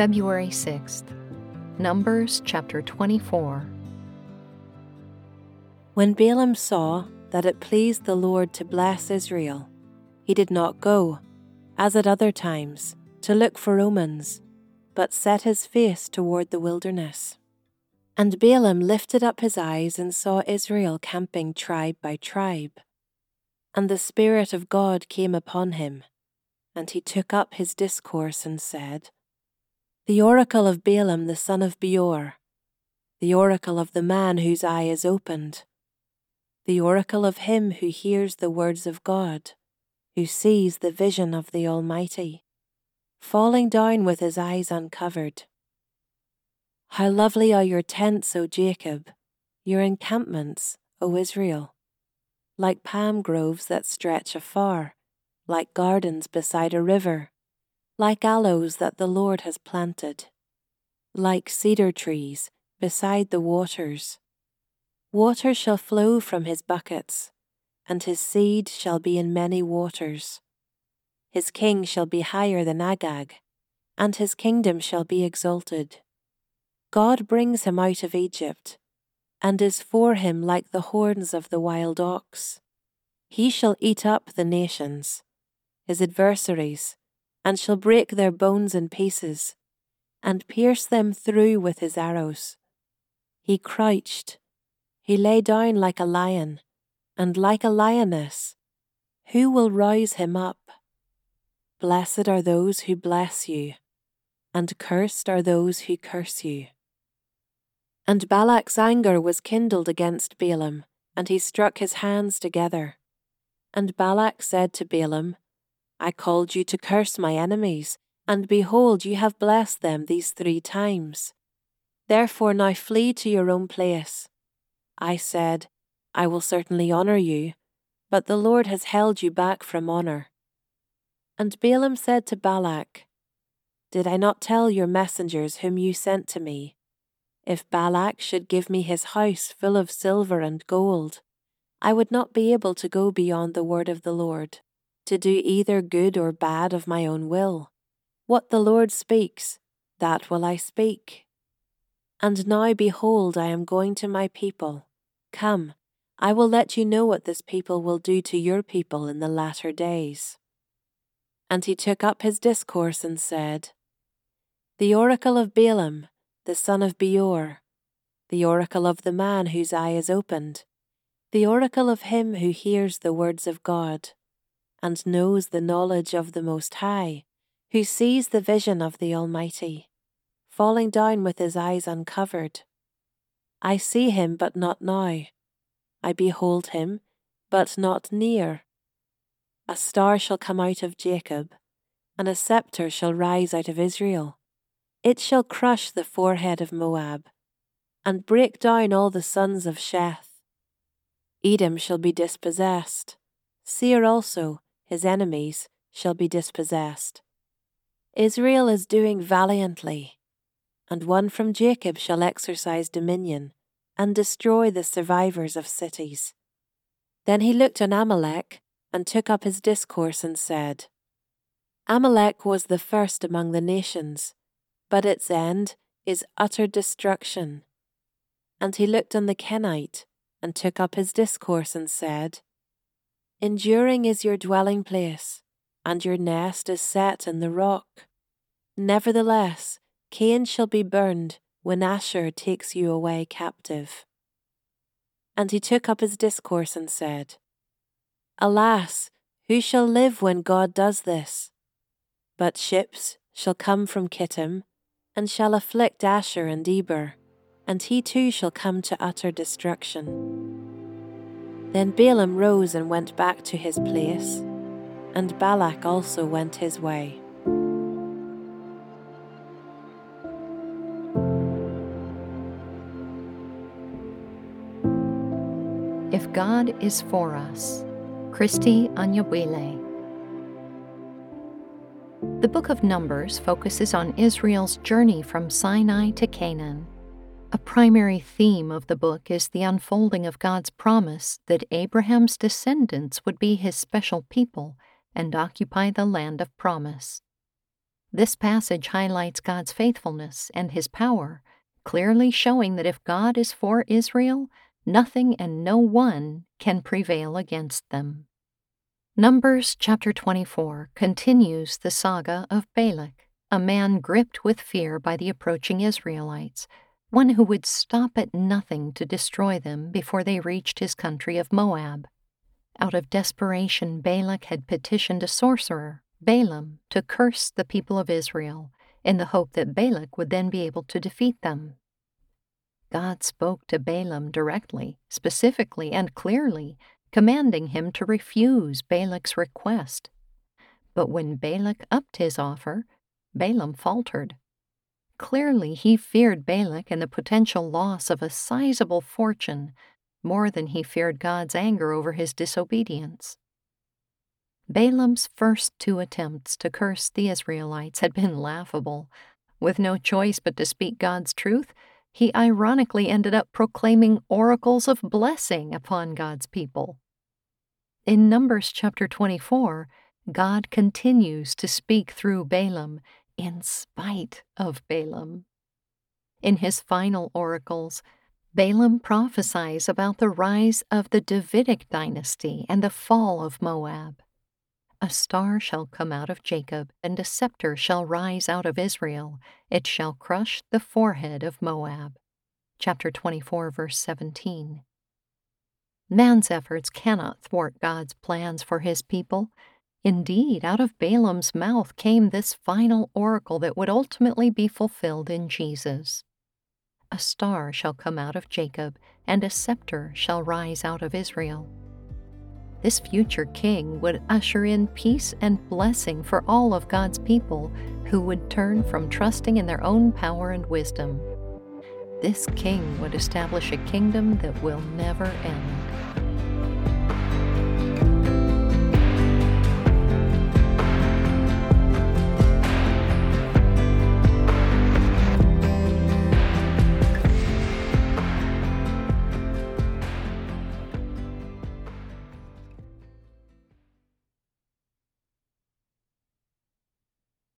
February 6th, Numbers chapter 24. When Balaam saw that it pleased the Lord to bless Israel, he did not go, as at other times, to look for omens, but set his face toward the wilderness. And Balaam lifted up his eyes and saw Israel camping tribe by tribe. And the Spirit of God came upon him, and he took up his discourse and said, The oracle of Balaam the son of Beor, the oracle of the man whose eye is opened, the oracle of him who hears the words of God, who sees the vision of the Almighty, falling down with his eyes uncovered. How lovely are your tents, O Jacob, your encampments, O Israel, like palm groves that stretch afar, like gardens beside a river, like aloes that the Lord has planted, like cedar trees beside the waters. Water shall flow from his buckets, and his seed shall be in many waters. His king shall be higher than Agag, and his kingdom shall be exalted. God brings him out of Egypt, and is for him like the horns of the wild ox. He shall eat up the nations, his adversaries, and shall break their bones in pieces, and pierce them through with his arrows. He crouched, he lay down like a lion, and like a lioness. Who will rouse him up? Blessed are those who bless you, and cursed are those who curse you. And Balak's anger was kindled against Balaam, and he struck his hands together. And Balak said to Balaam, I called you to curse my enemies, and behold, you have blessed them these three times. Therefore now flee to your own place. I said, I will certainly honour you, but the Lord has held you back from honour. And Balaam said to Balak, Did I not tell your messengers whom you sent to me? If Balak should give me his house full of silver and gold, I would not be able to go beyond the word of the Lord, to do either good or bad of my own will. What the Lord speaks, that will I speak. And now behold, I am going to my people. Come, I will let you know what this people will do to your people in the latter days. And he took up his discourse and said, The oracle of Balaam, the son of Beor, the oracle of the man whose eye is opened, the oracle of him who hears the words of God, and knows the knowledge of the Most High, who sees the vision of the Almighty, falling down with his eyes uncovered. I see him, but not now. I behold him, but not near. A star shall come out of Jacob, and a sceptre shall rise out of Israel. It shall crush the forehead of Moab, and break down all the sons of Sheth. Edom shall be dispossessed. Seir also, his enemies, shall be dispossessed. Israel is doing valiantly, and one from Jacob shall exercise dominion, and destroy the survivors of cities. Then he looked on Amalek, and took up his discourse and said, Amalek was the first among the nations but its end is utter destruction. And he looked on the Kenite, and took up his discourse, and said, Enduring is your dwelling place, and your nest is set in the rock. Nevertheless, Kain shall be burned when Asshur takes you away captive. And he took up his discourse and said, Alas, who shall live when God does this? But ships shall come from Kittim, and shall afflict Asshur and Eber, and he too shall come to utter destruction. Then Balaam rose and went back to his place, and Balak also went his way. If God is for us, Kristie Anyabwile. The book of Numbers focuses on Israel's journey from Sinai to Canaan. A primary theme of the book is the unfolding of God's promise that Abraham's descendants would be his special people and occupy the land of promise. This passage highlights God's faithfulness and his power, clearly showing that if God is for Israel, nothing and no one can prevail against them. Numbers chapter 24 continues the saga of Balak, a man gripped with fear by the approaching Israelites one who would stop at nothing to destroy them before they reached his country of Moab. Out of desperation, Balak had petitioned a sorcerer, Balaam, to curse the people of Israel in the hope that Balak would then be able to defeat them. God spoke to Balaam directly, specifically, and clearly, commanding him to refuse Balak's request. But when Balak upped his offer, Balaam faltered. Clearly, he feared Balak and the potential loss of a sizable fortune more than he feared God's anger over his disobedience. Balaam's first two attempts to curse the Israelites had been laughable. With no choice but to speak God's truth, he ironically ended up proclaiming oracles of blessing upon God's people. In Numbers chapter 24, God continues to speak through Balaam in spite of Balaam. In his final oracles, Balaam prophesies about the rise of the Davidic dynasty and the fall of Moab. A star shall come out of Jacob, and a scepter shall rise out of Israel. It shall crush the forehead of Moab. Chapter 24, verse 17. Man's efforts cannot thwart God's plans for his people, Indeed, out of Balaam's mouth came this final oracle that would ultimately be fulfilled in Jesus. A star shall come out of Jacob, and a scepter shall rise out of Israel. This future king would usher in peace and blessing for all of God's people who would turn from trusting in their own power and wisdom. This king would establish a kingdom that will never end.